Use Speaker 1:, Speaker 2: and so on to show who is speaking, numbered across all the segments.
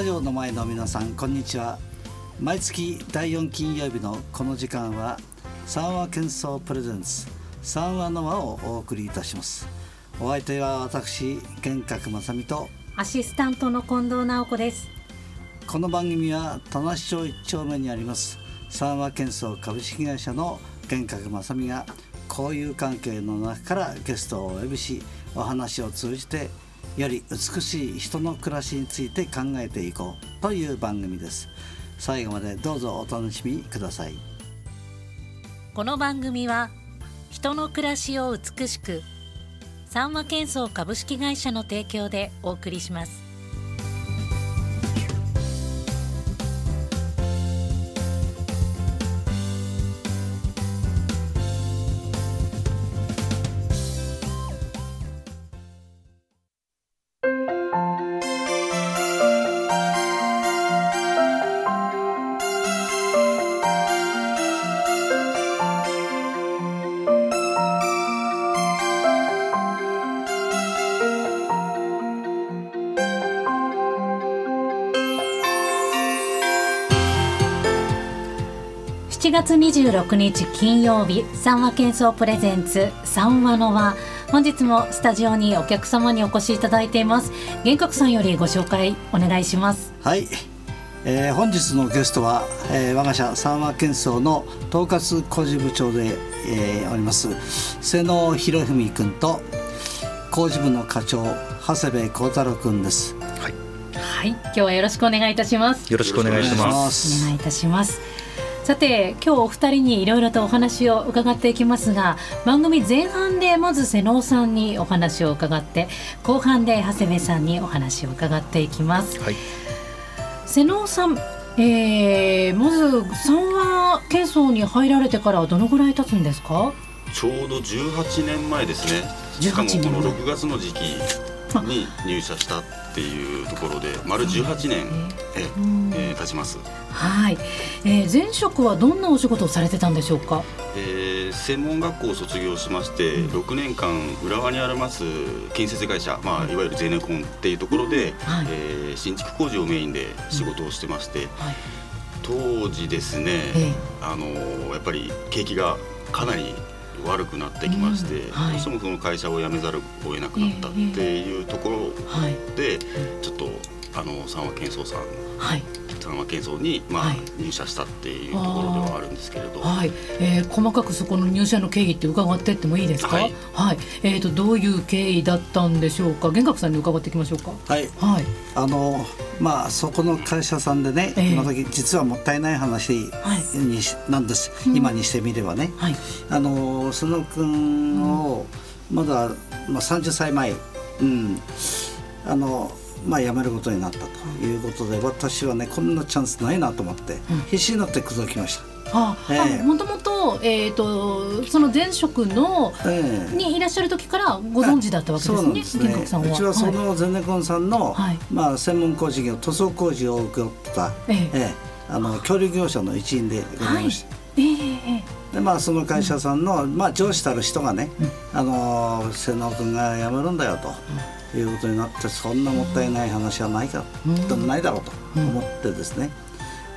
Speaker 1: ラジオの前の皆さんこんにちは。毎月第4金曜日のこの時間は三話喧騒プレゼンツ三話の輪をお送りいたします。お相手は私玄格正美と
Speaker 2: アシスタントの近藤直子です。
Speaker 1: この番組は田無町一丁目にあります三話喧騒株式会社の玄格正美が交友関係の中からゲストをお呼びしお話を通じてより美しい人の暮らしについて考えていこうという番組です。最後までどうぞお楽しみください。
Speaker 2: この番組は人の暮らしを美しく三和建装株式会社の提供でお送りします。7月26日金曜日三和建装プレゼンツ三和の輪。本日もスタジオにお客様にお越しいただいています。玄格さんよりご紹介お願いします。
Speaker 1: はい、えー本日のゲストは、えー我が社三和建装の統括工事部長で、えーおります瀬野博文君と工事部の課長長谷部幸太郎君です。
Speaker 2: はい。今日はよろしくお願いいたします。
Speaker 3: よろしくお願いします。
Speaker 2: お願いいたしますさて今日お二人にいろいろとお話を伺っていきますが番組前半でまず瀬能さんにお話を伺って後半で長谷部さんにお話を伺っていきます。
Speaker 3: はい。
Speaker 2: 瀬能さん、えー、まず三和建装に入られてからはどのぐらい経つんですか？
Speaker 4: ちょうど18年前ですね。
Speaker 2: 18
Speaker 4: しかもこの6月の時期 に入社したっていうところで丸18年え
Speaker 2: うん。
Speaker 4: えー経ちます、
Speaker 2: はい、えー、前職はどんなお仕事をされてたんでしょうか？
Speaker 4: えー専門学校を卒業しまして6年間浦和にあります建設会社、まあ、い。わゆるゼネコンっていうところで、
Speaker 2: はい。
Speaker 4: えー新築工事をメインで仕事をしてまして、
Speaker 2: はい。
Speaker 4: 当時ですね、
Speaker 2: ええ。
Speaker 4: あのやっぱり景気がかなり悪くなってきまして、
Speaker 2: うんはい。
Speaker 4: どうしてもその会社を辞めざるを得なくなったっていうところ
Speaker 2: はい。
Speaker 4: で、ちょっとあの三和建装さん
Speaker 2: はい。
Speaker 4: 三和建装に、まあ
Speaker 2: はい。
Speaker 4: 入社したっていうところではあるんですけれど。
Speaker 2: はい、えー、細かくそこの入社の経緯って伺ってってもいいですか？は
Speaker 4: はい。い、
Speaker 2: えっ、とどういう経緯だったんでしょうか？玄格さんに伺っていきましょうか。
Speaker 1: はい。
Speaker 2: はい。
Speaker 1: あのまあそこの会社さんでね、
Speaker 2: ええ。
Speaker 1: 今時実はもったいない話
Speaker 2: はい。
Speaker 1: にしなんです、
Speaker 2: うん。
Speaker 1: 今にしてみればね。
Speaker 2: はい。
Speaker 1: あの須野君をまだ、まあ、30歳前、うん、あのまあ辞めることになったということで、私はねこんなチャンスないなと思って、
Speaker 2: うん。
Speaker 1: 必死になって口説きました。
Speaker 2: あ、もともとえっ、とその前職の
Speaker 1: ええ。
Speaker 2: にいらっしゃる時からご存知だったわけですね。
Speaker 1: すね。
Speaker 2: さんは。
Speaker 1: うちはそ
Speaker 2: はい
Speaker 1: のゼネコンさんの、
Speaker 2: はい。
Speaker 1: まあ、専門工事業塗装工事を請け負ってた、
Speaker 2: ええ。
Speaker 1: ええあの協力業者の一員でございまして、
Speaker 2: えええ
Speaker 1: でまあその会社さんの、まあ、上司たる人がね、あの瀬能君が辞めるんだよと、いうことになってそんなもったいない話はないか、
Speaker 2: うん。
Speaker 1: ないだろうと思ってですね、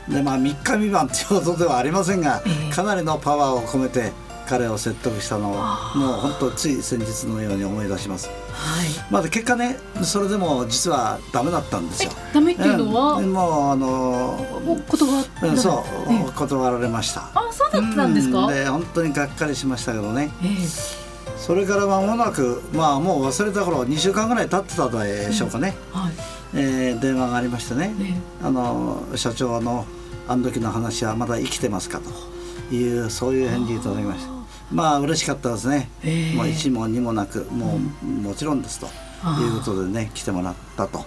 Speaker 1: でまあ3日未満ということではありませんが、
Speaker 2: ええ。
Speaker 1: かなりのパワーを込めて彼を説得したのをもう本当つい先日のように思い出します。
Speaker 2: はい。
Speaker 1: まだ結果ねそれでも実はダメだったんですよ。
Speaker 2: ダメっていうのは、
Speaker 1: うん。もうあの
Speaker 2: お断っ
Speaker 1: うんそう。
Speaker 2: ええ。
Speaker 1: 断られました。
Speaker 2: あ、そうだったんですか？
Speaker 1: うん。で本当にがっかりしましたけどね。
Speaker 2: ええ
Speaker 1: それから間もなくまあもう忘れた頃2週間ぐらい経ってたでしょうかね、
Speaker 2: はい。
Speaker 1: えー電話がありましてね、
Speaker 2: え
Speaker 1: あの社長のあの時の話はまだ生きてますかというそういう返事いただきましたまあ嬉しかったですね、
Speaker 2: ええ。
Speaker 1: もう1も2もなくもう、もちろんですと。いうことでね来てもらったと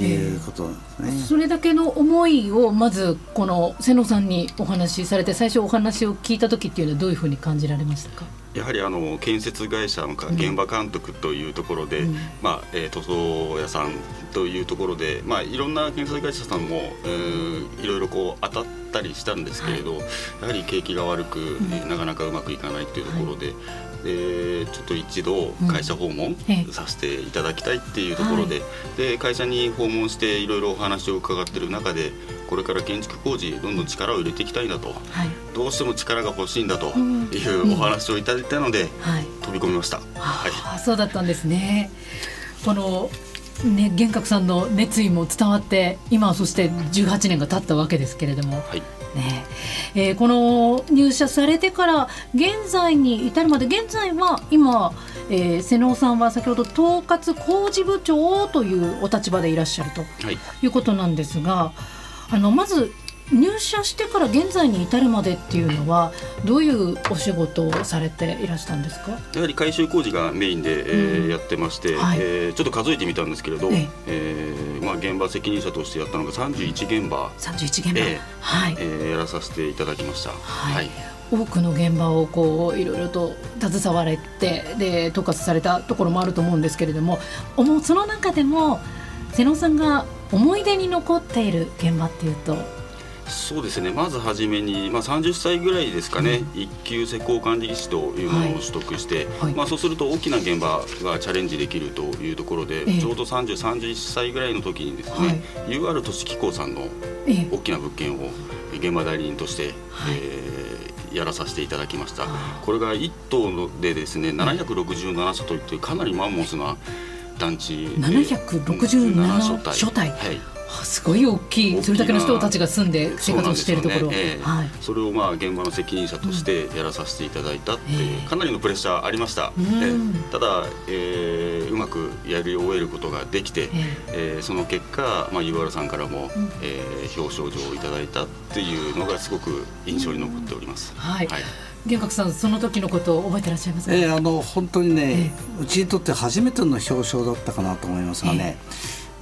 Speaker 1: いうことですね、
Speaker 2: それだけの思いをまずこの瀬野さんにお話しされて最初お話を聞いた時っていうのはどういうふうに感じられましたか？
Speaker 4: やはりあの建設会社のか現場監督というところで、
Speaker 2: うん。
Speaker 4: まあえー塗装屋さんというところで、まあ、いろんな建設会社さんも、えーいろいろこう当たったりしたんですけれど、やはり景気が悪く、えーなかなかうまくいかないというところで、でちょっと一度会社訪問
Speaker 2: ええ。
Speaker 4: させていただきたいっていうところで,、で会社に訪問していろいろお話を伺ってる中でこれから建築工事どんどん力を入れていきたいんだと。
Speaker 2: はい。
Speaker 4: どうしても力が欲しいんだと
Speaker 2: うん。
Speaker 4: いうお話をいただいたので
Speaker 2: はい。
Speaker 4: 飛び込みました。はい。
Speaker 2: ああそうだったんですね。このね玄格さんの熱意も伝わって今はそして18年が経ったわけですけれども、
Speaker 4: はい
Speaker 2: ね。えーこの入社されてから現在に至るまで現在は今、えー瀬能さんは先ほど統括工事部長というお立場でいらっしゃると
Speaker 4: はい。
Speaker 2: いうことなんですがあのまず入社してから現在に至るまでっていうのはどういうお仕事をされていらしたんですか？
Speaker 4: やはり改修工事がメインで、えー
Speaker 2: うん。
Speaker 4: やってまして、
Speaker 2: はい。
Speaker 4: えーちょっと数えてみたんですけれど、
Speaker 2: え
Speaker 4: え。ーまあ、現場責任者としてやったのが31現場、
Speaker 2: 31現場、
Speaker 4: ええ。
Speaker 2: はい、
Speaker 4: えーやらさせていただきました。
Speaker 2: はい。多くの現場をこういろいろと携われてで統括されたところもあると思うんですけれどもその中でも瀬野さんが思い出に残っている現場っていうと
Speaker 4: そうですね。まずはじめに、まあ、30歳ぐらいですかね、一級施工管理技師というものを取得して、
Speaker 2: はい。
Speaker 4: まあ、そうすると大きな現場がチャレンジできるというところで、
Speaker 2: ええ。
Speaker 4: ちょうど3031歳ぐらいの時にですね、
Speaker 2: はい。
Speaker 4: UR 都市機構さんの
Speaker 2: ええ。
Speaker 4: 大きな物件を現場代理人として、
Speaker 2: はい。
Speaker 4: えーやらさせていただきました。これが1棟でですね767所といってかなりマンモスな団地。で
Speaker 2: 767所帯。
Speaker 4: はい。
Speaker 2: あすごい大きいそれだけの人たちが住んで生活をしているところ、
Speaker 4: ね。ええ。
Speaker 2: はい。
Speaker 4: それをまあ現場の責任者としてやらさせていただいたっていう、
Speaker 2: ええ
Speaker 4: かなりのプレッシャーありました、
Speaker 2: うん。
Speaker 4: ええ。ただ、えーうまくやり終えることができて、
Speaker 2: え
Speaker 4: え。ーその結果、まあ、UR さんからも、
Speaker 2: うん。
Speaker 4: えー表彰状をいただいたっていうのがすごく印象に残っております。
Speaker 2: はい。
Speaker 4: はい。
Speaker 2: 玄格さんその時のことを覚えてらっしゃいますか、
Speaker 1: えーあの本当にね、うちにとって初めての表彰だったかなと思いますがね、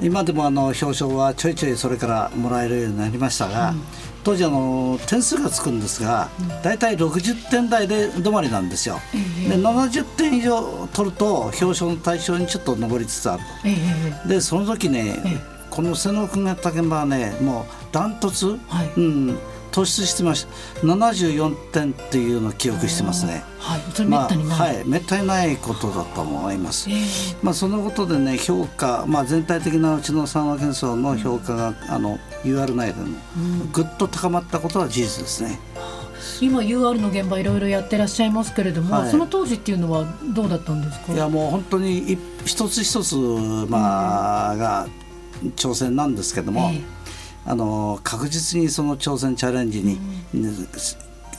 Speaker 1: 今でもあの表彰はちょいちょいそれからもらえるようになりましたが、
Speaker 2: うん。
Speaker 1: 当時あの点数がつくんですが、だいたい60点台で止まりなんですよ。
Speaker 2: ええ
Speaker 1: で70点以上取ると表彰の対象にちょっと上りつつある
Speaker 2: えええ
Speaker 1: と。でその時ね、
Speaker 2: ええ。
Speaker 1: この瀬野君がやった現場はねもうダントツ、
Speaker 2: はい。
Speaker 1: うん、突出してました。74点っていうのを記憶してますね。
Speaker 2: はい。それめったにない、
Speaker 1: まあ、はい、めったにないことだと思います。
Speaker 2: ええ。
Speaker 1: まあ、そのことでね評価、まあ、全体的なうちの三和建装の評価が、あの UR 内でもぐっと高まったことは事実ですね。
Speaker 2: 今 UR の現場いろいろやってらっしゃいますけれども、
Speaker 1: はい。
Speaker 2: その当時っていうのはどうだったんですか？
Speaker 1: いやもう本当にい一つ一つ、まあが挑戦なんですけども、
Speaker 2: ええ
Speaker 1: あの確実にその挑戦チャレンジに、ね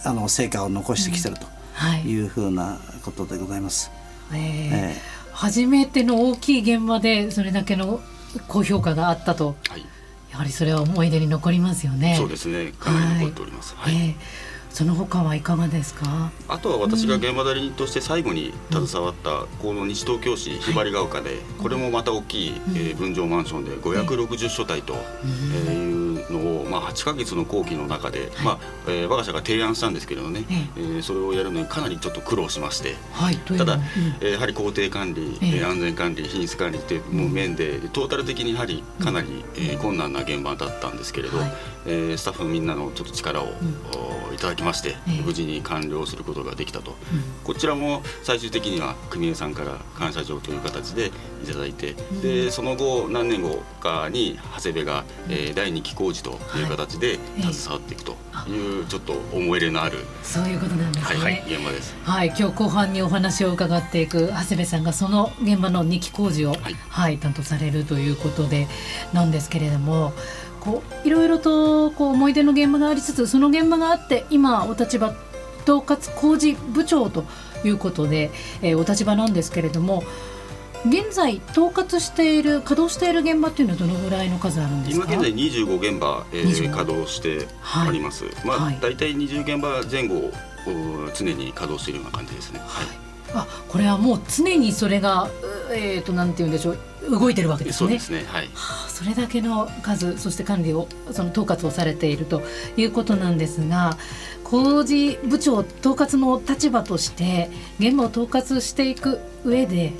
Speaker 1: あの成果を残してきてる
Speaker 2: はい。
Speaker 1: というふうなことでございます。
Speaker 2: ええ
Speaker 1: え。
Speaker 2: 初めての大きい現場でそれだけの高評価があったと。
Speaker 4: はい。
Speaker 2: やはりそれは思い出に残りますよね。
Speaker 4: そうですね。かなり残っております。はい。
Speaker 2: ええその他はいかがですか？
Speaker 4: あとは私が現場代理人として最後に携わったこの西東京市ひばりが丘でこれもまた大きい、えー分譲マンションで560所帯と、えーいうのを、まあ、8ヶ月の工期の中で、まあえー我が社が提案したんですけれどね、
Speaker 2: え
Speaker 4: え。ーそれをやるのにかなりちょっと苦労しまして。ただえーやはり工程管理、
Speaker 2: え
Speaker 4: 安全管理品質管理っていう面で、トータル的にやはりかなり、えー困難な現場だったんですけれど、
Speaker 2: はい。
Speaker 4: えースタッフみんなのちょっと力を、おいただきまして、
Speaker 2: ええ。
Speaker 4: 無事に完了することができたと、
Speaker 2: うん。
Speaker 4: こちらも最終的には組合さんから感謝状という形でいただいて、でその後何年後かに長谷部が、えー第2期工事という形で
Speaker 2: ええ。
Speaker 4: 携わっていくというちょっと思い入れのある、
Speaker 2: そういうことなんですね。
Speaker 4: はいはい、現場です。
Speaker 2: はい、今日後半にお話を伺っていく長谷部さんがその現場の2期工事を、はい。
Speaker 4: はい
Speaker 2: 担当されるということでなんですけれどもこういろいろとこう思い出の現場がありつつその現場があって今お立場統括工事部長ということで、えーお立場なんですけれども現在統括している稼働している現場っていうのはどのぐらいの数あるんですか？
Speaker 4: 今現在25現場、えー
Speaker 2: 25
Speaker 4: 稼働してあります。まあ、
Speaker 2: はい
Speaker 4: 大体20現場前後常に稼働しているような感じですね。はい。
Speaker 2: あこれはもう常にそれがうえー、となんて言うんでしょう動いてるわけですね
Speaker 4: そうですね。はい。
Speaker 2: はあそれだけの数そして管理をその統括をされているということなんですが工事部長統括の立場として現場を統括していく上で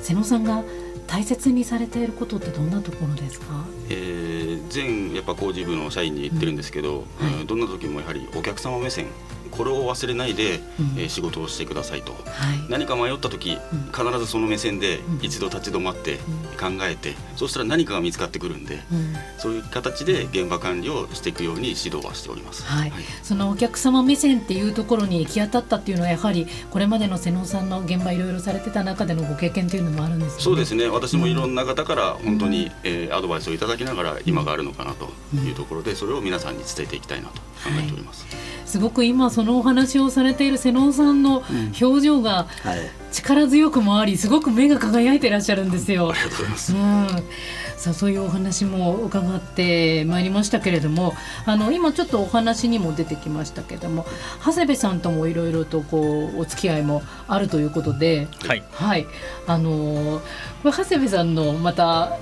Speaker 2: 瀬野さんが大切にされていることってどんなところですか？
Speaker 4: えー、全やっぱ工事部の社員に言ってるんです
Speaker 2: はい
Speaker 4: けど、うんどんな時もやはりお客様目線これを忘れないで、
Speaker 2: うん。
Speaker 4: えー仕事をしてくださいと。
Speaker 2: はい。
Speaker 4: 何か迷った時、
Speaker 2: うん。
Speaker 4: 必ずその目線で
Speaker 2: うん。
Speaker 4: 一度立ち止まって考えて、そうしたら何かが見つかってくるんで、
Speaker 2: うん。
Speaker 4: そういう形で現場管理をしていくように指導はしております。
Speaker 2: はい、そのお客様目線っていうところに行き当たったっていうのはやはりこれまでの瀬能さんの現場いろいろされてた中でのご経験というのもあるんですよね。
Speaker 4: そうですね。私もいろんな方から本当に、えーアドバイスをいただきながら今があるのかなというところでそれを皆さんに伝えていきたいなと考えております。
Speaker 2: すごく今そのお話をされている瀬能さんの表情が
Speaker 1: はい。
Speaker 2: 力強くもありすごく目が輝いていらっしゃるんですよ。
Speaker 4: あ。りがとうございます。
Speaker 2: うん、さあそういうお話も伺ってまいりましたけれどもあの今ちょっとお話にも出てきましたけれども長谷部さんともいろいろとこうお付き合いもあるということで、
Speaker 3: はい。
Speaker 2: はい、あの長谷部さんのまた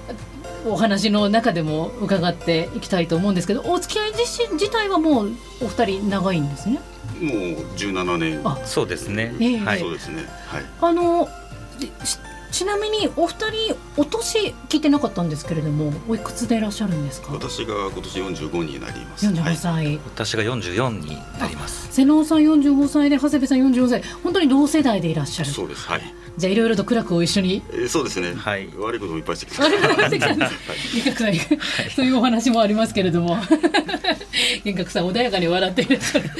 Speaker 2: お話の中でも伺っていきたいと思うんですけどお付き合い自身自体はもうお二人長いんですね？
Speaker 4: もう17年
Speaker 2: あ
Speaker 3: そうですね
Speaker 2: ええ
Speaker 3: はい
Speaker 4: そうですね。はい。
Speaker 2: あのちちなみにお二人お年聞いてなかったんですけれどもおいくつでいらっしゃるんですか？
Speaker 4: 私が今年45になります。
Speaker 2: 45歳、
Speaker 3: 私が44になります。
Speaker 2: 瀬能さん45歳で長谷部さん44歳。本当に同世代でいらっしゃる。
Speaker 4: そうです。はい。
Speaker 2: じゃあいろいろと苦楽を一緒に。
Speaker 4: えーそうですね。
Speaker 3: はい。
Speaker 4: 悪いこともいっぱいしてきて。
Speaker 2: あれもしてきた。んです幻覚さんそういうお話もありますけれども。幻覚さん穏やかに笑っていらっしゃる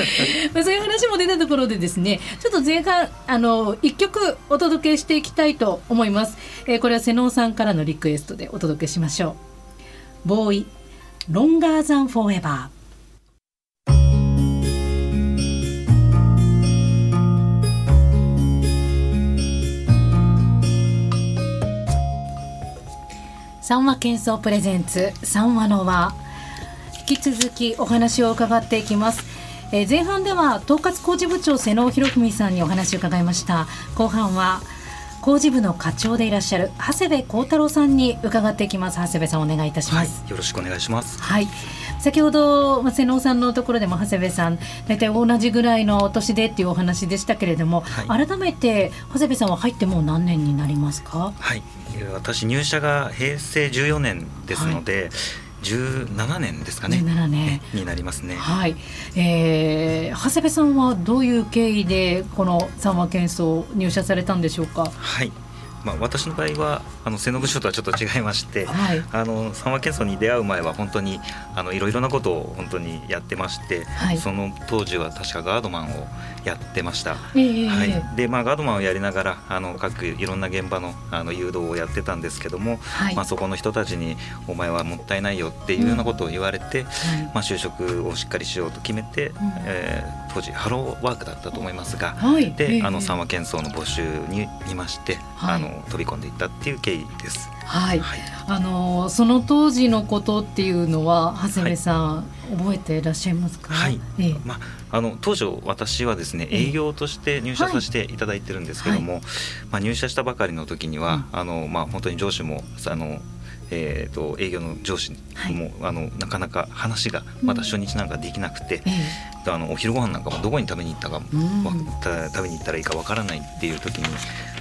Speaker 2: まあそういう話も出たところでですねちょっと前半あの一曲お届けしていきたいと思います、ます。えーこれは瀬能さんからのリクエストでお届けしましょう。ボーイロンガーザンフォーエバー三話喧騒プレゼンツ三話の輪。引き続きお話を伺っていきます、えー前半では統括工事部長瀬能博文さんにお話を伺いました。後半は工事部の課長でいらっしゃる長谷部幸太郎さんに伺っていきます。長谷部さんお願いいたし
Speaker 3: はい
Speaker 2: ます
Speaker 3: よろしくお願いします。
Speaker 2: はい、先ほどまあ瀬能さんのところでも長谷部さん大体同じぐらいのお年でっていうお話でしたけれども、
Speaker 3: はい。
Speaker 2: 改めて長谷部さんは入ってもう何年になりますか？
Speaker 3: はい。えー私入社が平成14年ですので、17年ですかね。
Speaker 2: 17年。
Speaker 3: えになりますね。
Speaker 2: はい、えー、長谷部さんはどういう経緯でこの三和建装入社されたんでしょうか？
Speaker 3: はいまあ、私の場合はあの瀬能部署とはちょっと違いまして、
Speaker 2: はい、
Speaker 3: あの三和建装に出会う前は本当にあのいろいろなことを本当にやってまして、
Speaker 2: はい。
Speaker 3: その当時は確かガードマンをやってました。
Speaker 2: えー
Speaker 3: はい、でまあガードマンをやりながらあの各いろんな現場のあの誘導をやってたんですけども、
Speaker 2: はい。
Speaker 3: まあ、そこの人たちに「お前はもったいないよ」っていうようなことを言われて、
Speaker 2: はい。
Speaker 3: まあ、就職をしっかりしようと決めて、
Speaker 2: ん。
Speaker 3: えー当時ハローワークだったと思いますが、
Speaker 2: はい。
Speaker 3: で、
Speaker 2: えー
Speaker 3: あの三和建装の募集に見まして、
Speaker 2: はい。
Speaker 3: あの飛び込んでいったっていう経緯です。
Speaker 2: はい、
Speaker 3: はい。
Speaker 2: あのーその当時のことっていうのは長谷部さん、覚えていらっしゃいますか？
Speaker 3: はい。
Speaker 2: ええ。
Speaker 3: まあ、あの当時私はですね
Speaker 2: ええ。
Speaker 3: 営業として入社させてい。ただいてるんですけども、まあ、入社したばかりの時には、あのまあ、本当に上司もあの、えー、と営業の上司も、あのなかなか話がまだ初日なんかできなくて、
Speaker 2: え
Speaker 3: あのお昼ご飯なんかもどこに食べに行ったか、
Speaker 2: うん。
Speaker 3: 食べに行ったらいいかわからないっていう時に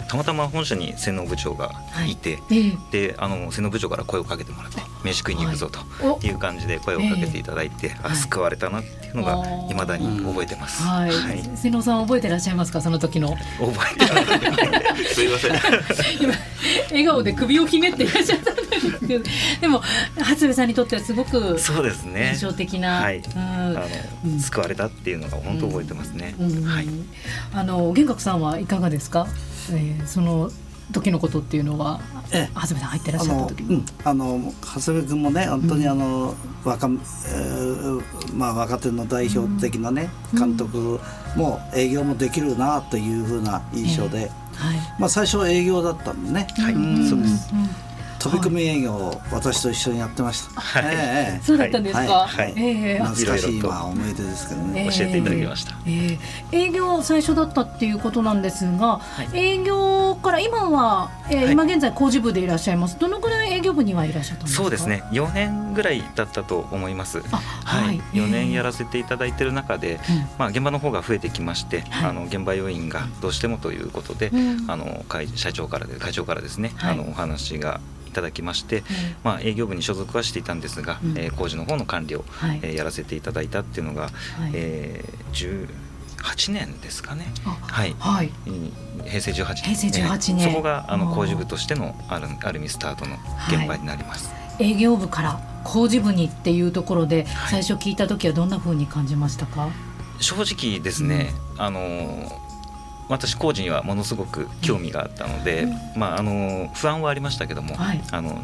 Speaker 3: たまたま本社に洗脳部長がい。て、
Speaker 2: ええ。え
Speaker 3: であの洗脳部長から声をかけてもらって飯食いに行くぞと
Speaker 2: お。
Speaker 3: いう感じで声をかけていただいて、
Speaker 2: はい
Speaker 3: あ救われたなっていうのがい。まだに覚えてます。
Speaker 2: はい、
Speaker 3: はい。
Speaker 2: 瀬能さん覚えてらっしゃいますかその時の？
Speaker 3: 覚えてます
Speaker 4: すいません。
Speaker 2: 今笑顔で首をひねっていらっしゃったんでも長谷部さんにとってはすごく
Speaker 3: そうですね。
Speaker 2: 印象的な、
Speaker 3: はい。
Speaker 2: うん。
Speaker 3: あの、
Speaker 2: うん。
Speaker 3: 救われたっていうのが本当覚えてますね、
Speaker 2: うん。
Speaker 3: はい。
Speaker 2: あの玄格さんはいかがですか、えー、その時のことっていうのは
Speaker 1: ええ。
Speaker 2: 長谷部さん入ってらっしゃった時に、
Speaker 1: うん、あの長谷部君もね本当にあの、若えーまあ、若手の代表的なね、監督も営業もできるなというふうな印象で、
Speaker 2: はい。
Speaker 1: まあ、最初は営業だったんでね、
Speaker 3: はい。
Speaker 1: うん。
Speaker 3: そうです
Speaker 2: うん
Speaker 1: 飛び込み営業を私と一緒にやってました。
Speaker 3: はい。
Speaker 1: ええ
Speaker 2: そうだったんですか、
Speaker 1: はい。
Speaker 3: はい。
Speaker 2: ええ。あ
Speaker 1: 懐かしい
Speaker 3: いろいろと
Speaker 1: まあ思い出ですけどね。
Speaker 2: ええ。
Speaker 3: 教えていただきました、
Speaker 2: えー営業最初だったっていうことなんですが、
Speaker 3: い。
Speaker 2: 営業から今は、えー
Speaker 3: はい。
Speaker 2: 今現在工事部でいらっしゃいます。どのぐらい営業部にはいらっしゃったんですか？
Speaker 3: そうですね。4年ぐらいだったと思います。
Speaker 2: あ
Speaker 3: はい、
Speaker 2: はい。
Speaker 3: 4年やらせていただいてる中で、まあ、現場の方が増えてきまして、
Speaker 2: はい。
Speaker 3: あの現場要員がどうしてもということで、
Speaker 2: うん。
Speaker 3: あの会社長からで会長からですね、
Speaker 2: はい。
Speaker 3: あのお話がいただきまして、まあ、営業部に所属はしていたんですが、
Speaker 2: うん。
Speaker 3: えー工事の方の管理を、
Speaker 2: はい。
Speaker 3: えーやらせていただいたっていうのが、
Speaker 2: はい。
Speaker 3: えー10 8年ですかね。
Speaker 2: はい、はい、
Speaker 3: 平成18年。
Speaker 2: 平成18年、
Speaker 3: そこがあの工事部としてのあるある意味スタートの現場になります、
Speaker 2: はい、営業部から工事部にっていうところで、最初聞いた時はどんなふうに感じましたか？
Speaker 3: 正直ですね、うん、あの私工事にはものすごく興味があったので、うん、まああの不安はありましたけども、はい、あの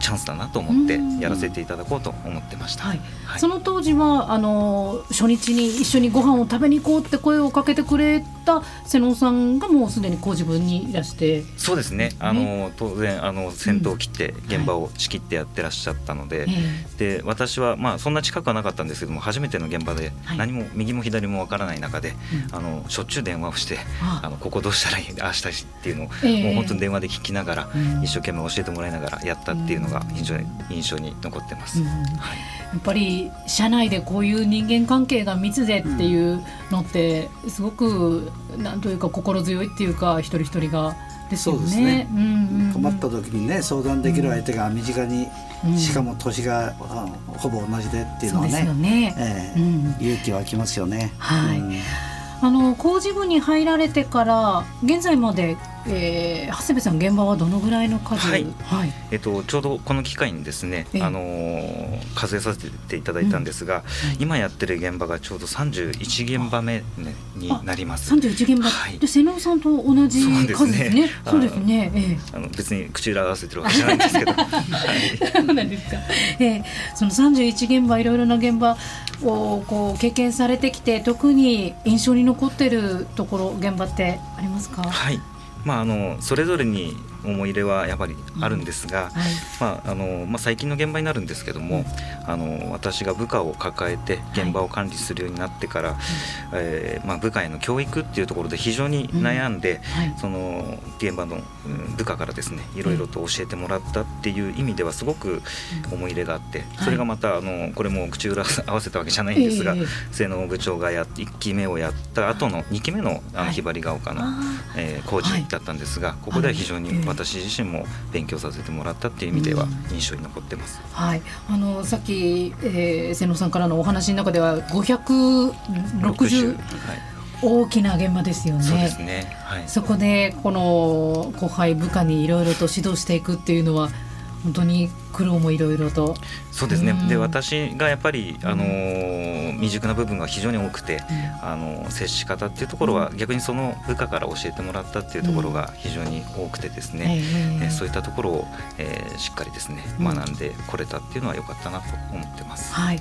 Speaker 3: チャンスだなと思ってやらせていただこうと思ってました、はい。
Speaker 2: はい、その当時はあの初日に一緒にご飯を食べに行こうって声をかけてくれた瀬野さんがもうすでに工事部にいらして。
Speaker 3: そうですね。あの当然あの先頭を切って現場を仕切ってやってらっしゃったので。うんはい、で私はまあそんな近くはなかったんですけども初めての現場で何も右も左もわからない中で、あのしょっちゅう電話をしてあのここどうしたらいいああしたいっていうのを、もう本当に電話で聞きながら、一生懸命教えてもらいながらやったっていうのが非常に印象に残ってます。はい。
Speaker 2: やっぱり社内でこういう人間関係が密でっていうのってすごくなんというか心強いっていうか一人一人がですよね。そうですね、
Speaker 1: うんうんうん、困った時にね相談できる相手が身近に、うん、しかも年が、ほぼ同じでっていうのはねね、えー、うん、勇気湧きますよね。
Speaker 2: はい、うん。あの工事部に入られてから現在までえー、長谷部さん現場はどのぐらいの数、
Speaker 3: はいはい、えっと、ちょうどこの機会にですね、あのー、数えさせていただいたんですが、うんはい、今やってる現場がちょうど31現場目、ね、になります。
Speaker 2: 31現場、はい、で瀬能さんと同じ数ですね。そうですね。
Speaker 3: ええ、あの別に口裏合わせてるわけじゃないんですけど。
Speaker 2: そうなんですか。ええ、その31現場いろいろな現場をこう経験されてきて特に印象に残ってるところ現場ってありますか？
Speaker 3: はい。まあ、あのそれぞれに思い入れはやっぱりあるんですが、まああのまあ、最近の現場になるんですけども、あの私が部下を抱えて現場を管理するようになってから、はい、えー、まあ、部下への教育っていうところで非常に悩んで、うん。はい、その現場の部下からですねいろいろと教えてもらったっていう意味ではすごく思い入れがあってそれがまたあのこれも口裏合わせたわけじゃないんですが、性能部長がや1期目をやった後の2期目のあのひばりが丘の、えー、工事だったんですがここでは非常に私自身も勉強させてもらったっていう意味では印象に残ってます。
Speaker 2: はい、あのさっき、えー、瀬野さんからのお話の中では560、はい大きな現場ですよね。そうですね。はい。そこでこの後輩部下にいろいろと指導していくっていうのは本当に苦労もいろいろと。
Speaker 3: そうですね、で私がやっぱり、あのー、未熟な部分が非常に多くて、あのー、接し方っていうところは逆にその部下から教えてもらったっていうところが非常に多くてですね、えー、そういったところを、えー、しっかりですね学んでこれたっていうのは良かったなと思ってます。
Speaker 2: はい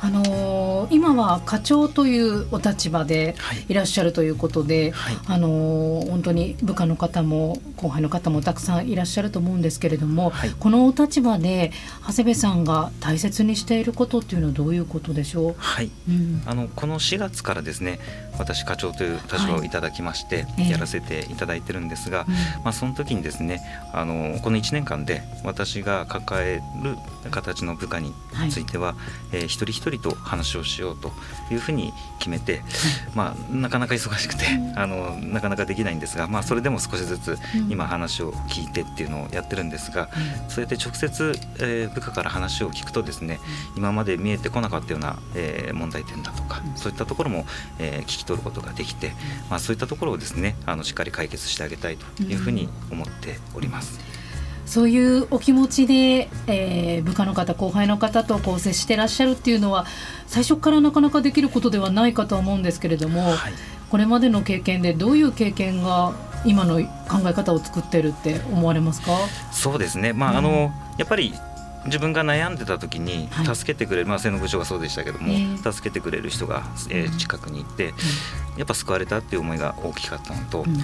Speaker 2: あのー、今は課長というお立場でい。らっしゃるということで、はい、あのー、本当に部下の方も後輩の方もたくさんいらっしゃると思うんですけれども、はい、このお立場で長谷部さんが大切にしていることっていうのはどういうことでしょう、
Speaker 3: はい、うん、あのこの4月からですね私課長という立場をいただきまして、やらせていただいてるんですが、はい、まあ、その時にですねあのこの1年間で私が抱える形の部下については、はい、えー、一人一人と話をしようというふうに決めて、まあ、なかなか忙しくて、あのなかなかできないんですが、まあ、それでも少しずつ今話を聞いてっていうのをやってるんですが、そうやって直接、えー、部下から話を聞くとですね今まで見えてこなかったような、えー、問題点だとか、そういったところも、えー、聞き取ることができて、まあ、そういったところをですねあのしっかり解決してあげたいというふうに思っております。
Speaker 2: そういうお気持ちで、えー、部下の方後輩の方とこう接してらっしゃるっていうのは最初からなかなかできることではないかと思うんですけれども、はい、これまでの経験でどういう経験が今の考え方を作ってるって思われますか？
Speaker 3: そうですね、まあ、うん、あのやっぱり自分が悩んでた時に助けてくれる、はい、まあ、瀬野部長がそうでしたけども、えー、助けてくれる人が、えー、近くにいて、うん、やっぱ救われたっていう思いが大きかったのと、うん、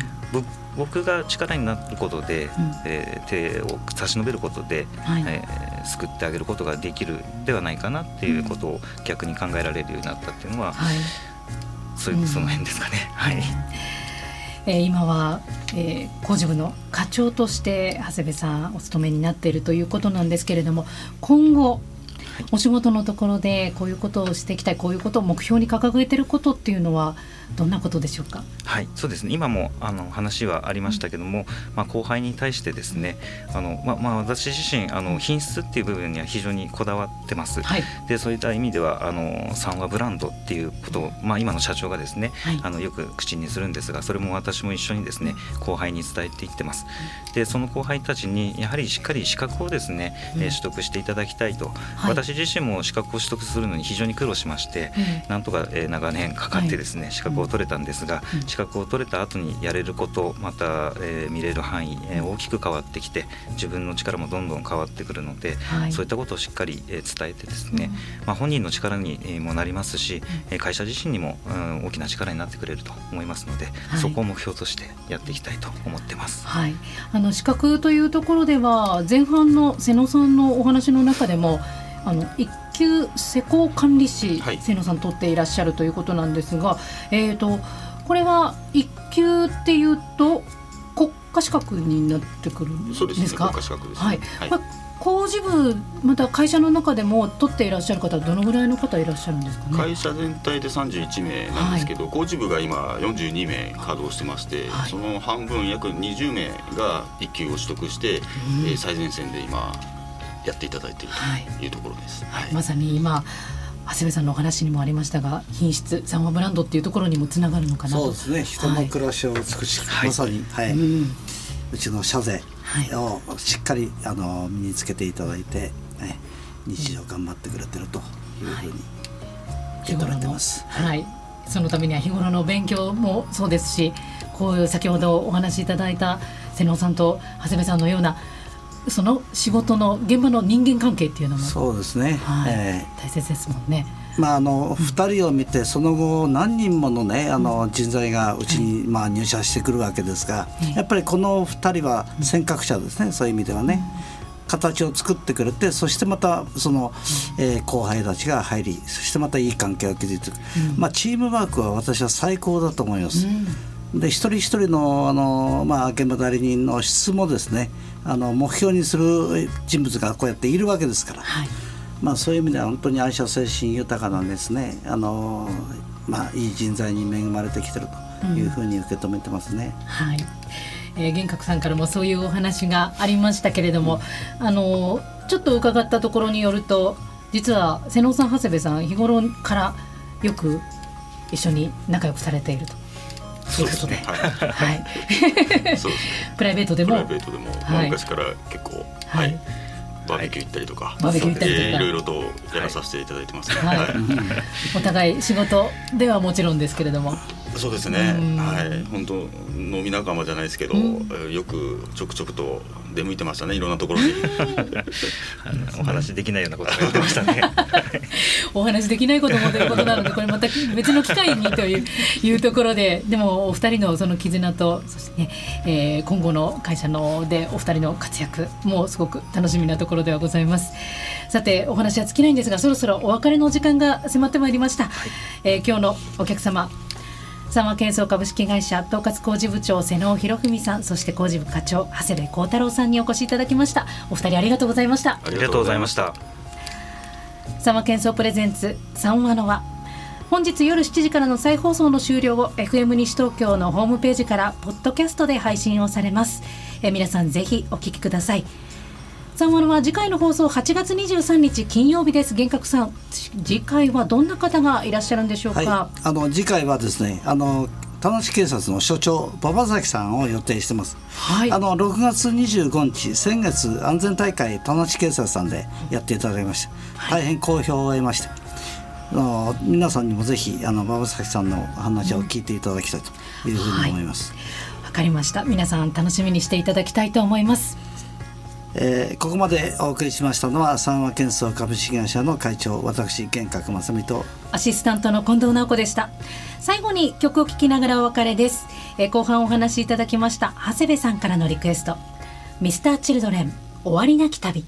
Speaker 3: 僕が力になることで、うん、えー、手を差し伸べることで、はい、えー、救ってあげることができるではないかなっていうことを逆に考えられるようになったっていうのは、はい、そういうその辺ですかね。はい
Speaker 2: えー、今は、えー、工事部の課長として長谷部さんお勤めになっているということなんですけれども今後お仕事のところでこういうことをしていきたいこういうことを目標に掲げていることっていうのはどんなことでしょうか？
Speaker 3: はいそうですね。今もあの話はありましたけども、まあ、後輩に対してですねあの、まあまあ、私自身あの品質っていう部分には非常にこだわってます。
Speaker 2: はい。
Speaker 3: でそういった意味ではあの三和ブランドっていうことを、まあ、今の社長がですね、
Speaker 2: はい。
Speaker 3: あのよく口にするんですがそれも私も一緒にですね後輩に伝えていってます。でその後輩たちにやはりしっかり資格をですね、えー
Speaker 2: うん
Speaker 3: 取得していただきたいと、
Speaker 2: はい。
Speaker 3: 私自身も資格を取得するのに非常に苦労しまして、
Speaker 2: え
Speaker 3: なんとか、えー長年かかってですね、資格を取れたんですが、
Speaker 2: うん。
Speaker 3: 資格を取れた後にやれることまた、えー見れる範囲、えー大きく変わってきて自分の力もどんどん変わってくるので、
Speaker 2: はい。
Speaker 3: そういったことをしっかり、えー伝えてですね、まあ、本人の力にえーもなりますし、えー会社自身にも、うん、大きな力になってくれると思いますので、
Speaker 2: はい。
Speaker 3: そこを目標としてやっていきたいと思ってます。
Speaker 2: はい、あの資格というところでは前半の瀬野さんのお話の中でもあの一級施工管理士、
Speaker 4: はい
Speaker 2: 瀬野さん取っていらっしゃるということなんですが、えー、とこれは一級っていうと国家資格になってくるんです
Speaker 4: そうですね
Speaker 2: か
Speaker 4: 国家資格ですね。
Speaker 2: はい。
Speaker 4: はい。
Speaker 2: 工事部また会社の中でも取っていらっしゃる方はどのぐらいの方いらっしゃるんですかね？
Speaker 4: 会社全体で31名なんですけど、工事部が今42名稼働してまして、
Speaker 2: はい。
Speaker 4: その半分約20名が1級を取得して、
Speaker 2: うん。
Speaker 4: えー最前線で今やっていただいている
Speaker 2: はい。
Speaker 4: というところです。はい。
Speaker 2: まさに今長谷部さんのお話にもありましたが品質サンマブランドっていうところにもつながるのかなと。
Speaker 1: そうですね。人の暮らしを美しく、
Speaker 3: はい。
Speaker 1: まさに、はい。
Speaker 2: うん。
Speaker 1: うちの社税
Speaker 2: はい。
Speaker 1: をしっかりあの身につけていただいて、ね、日常頑張ってくれてるというふうに受け取れてます。
Speaker 2: はい、そのためには日頃の勉強もそうですしこういう先ほどお話しいただいた瀬能さんと長谷部さんのようなその仕事の現場の人間関係っていうのも、
Speaker 1: そうですね、
Speaker 2: はい。
Speaker 1: え
Speaker 2: 大切ですもんね。
Speaker 1: ーまああの2人を見てその後何人ものねあの人材がうちに、まあ、入社してくるわけですが、
Speaker 2: うん。
Speaker 1: やっぱりこの2人は先駆者ですね、そういう意味ではね。形を作ってくれてそしてまたその、えー後輩たちが入りそしてまたいい関係を築いていく、
Speaker 2: うん。
Speaker 1: まあ、チームワークは私は最高だと思います。
Speaker 2: うん
Speaker 1: で一人一人のあの、まあ、現場代理人の質もですねあの目標にする人物がこうやっているわけですから、
Speaker 2: はい。
Speaker 1: まあ、そういう意味では本当に愛社精神豊かなですね。あの、まあ、いい人材に恵まれてきてるというふうに受け止めてますね。
Speaker 2: はい。えー、玄格さんからもそういうお話がありましたけれども、あのちょっと伺ったところによると実は瀬能さん長谷部さん日頃からよく一緒に仲良くされているということで
Speaker 4: はい。
Speaker 2: はい、
Speaker 4: そうですね。
Speaker 2: プライベートで
Speaker 4: プ
Speaker 2: も
Speaker 4: ライベートでも、
Speaker 2: はい。
Speaker 4: まあ昔から結構、
Speaker 2: は
Speaker 4: はい。い、バーベキュー行ったりとか、
Speaker 2: バーベキュー行ったりとか。
Speaker 4: えーいろいろとやらさせていただいてますね。
Speaker 2: はい。
Speaker 4: はい。
Speaker 2: お互い仕事ではもちろんですけれども
Speaker 4: そうですね。
Speaker 2: うん
Speaker 4: はい、本当飲み仲間じゃないですけど、
Speaker 2: うん
Speaker 4: えーよくちょくちょくと出向いてましたね。いろんなところに。
Speaker 3: お話できないようなことが言ってましたね。
Speaker 2: お話できないこともということなのでこれまた別の機会にといういうところででもお二人のその絆とそしてね、えー今後の会社のでお二人の活躍もすごく楽しみなところではございますさてお話は尽きないんですがそろそろお別れの時間が迫ってまいりました、えー今日のお客様三和建装株式会社統括工事部長瀬能博文さんそして工事部課長長谷部幸太郎さんにお越しいただきました。お二人ありがとうございました。
Speaker 4: あ
Speaker 3: ありがとうございました。
Speaker 2: サマケンソープレゼンツ三話の輪。本日夜7時からの再放送の終了後 FM 西東京のホームページからポッドキャストで配信をされます。え皆さんぜひお聞きください三話の輪次回の放送8月23日金曜日です幻覚さん次回はどんな方がいらっしゃるんでしょうか、
Speaker 1: はい、あの次回はですねあの田無警察の所長馬場崎さんを予定してます。
Speaker 2: はい
Speaker 1: あの6月25日先月安全大会田無警察さんでやっていただきました。大変好評を得ました。あの皆さんにもぜひあの馬場崎さんの話を聞いていただきたいというふうに思います。
Speaker 2: わかりました皆さん楽しみにしていただきたいと思います
Speaker 1: えーここまでお送りしましたのは三和建装株式会社の会長私玄格正美と
Speaker 2: アシスタントの近藤直子でした。最後に曲を聴きながらお別れです、えー後半お話しいただきました長谷部さんからのリクエスト。ミスターチルドレン終わりなき旅。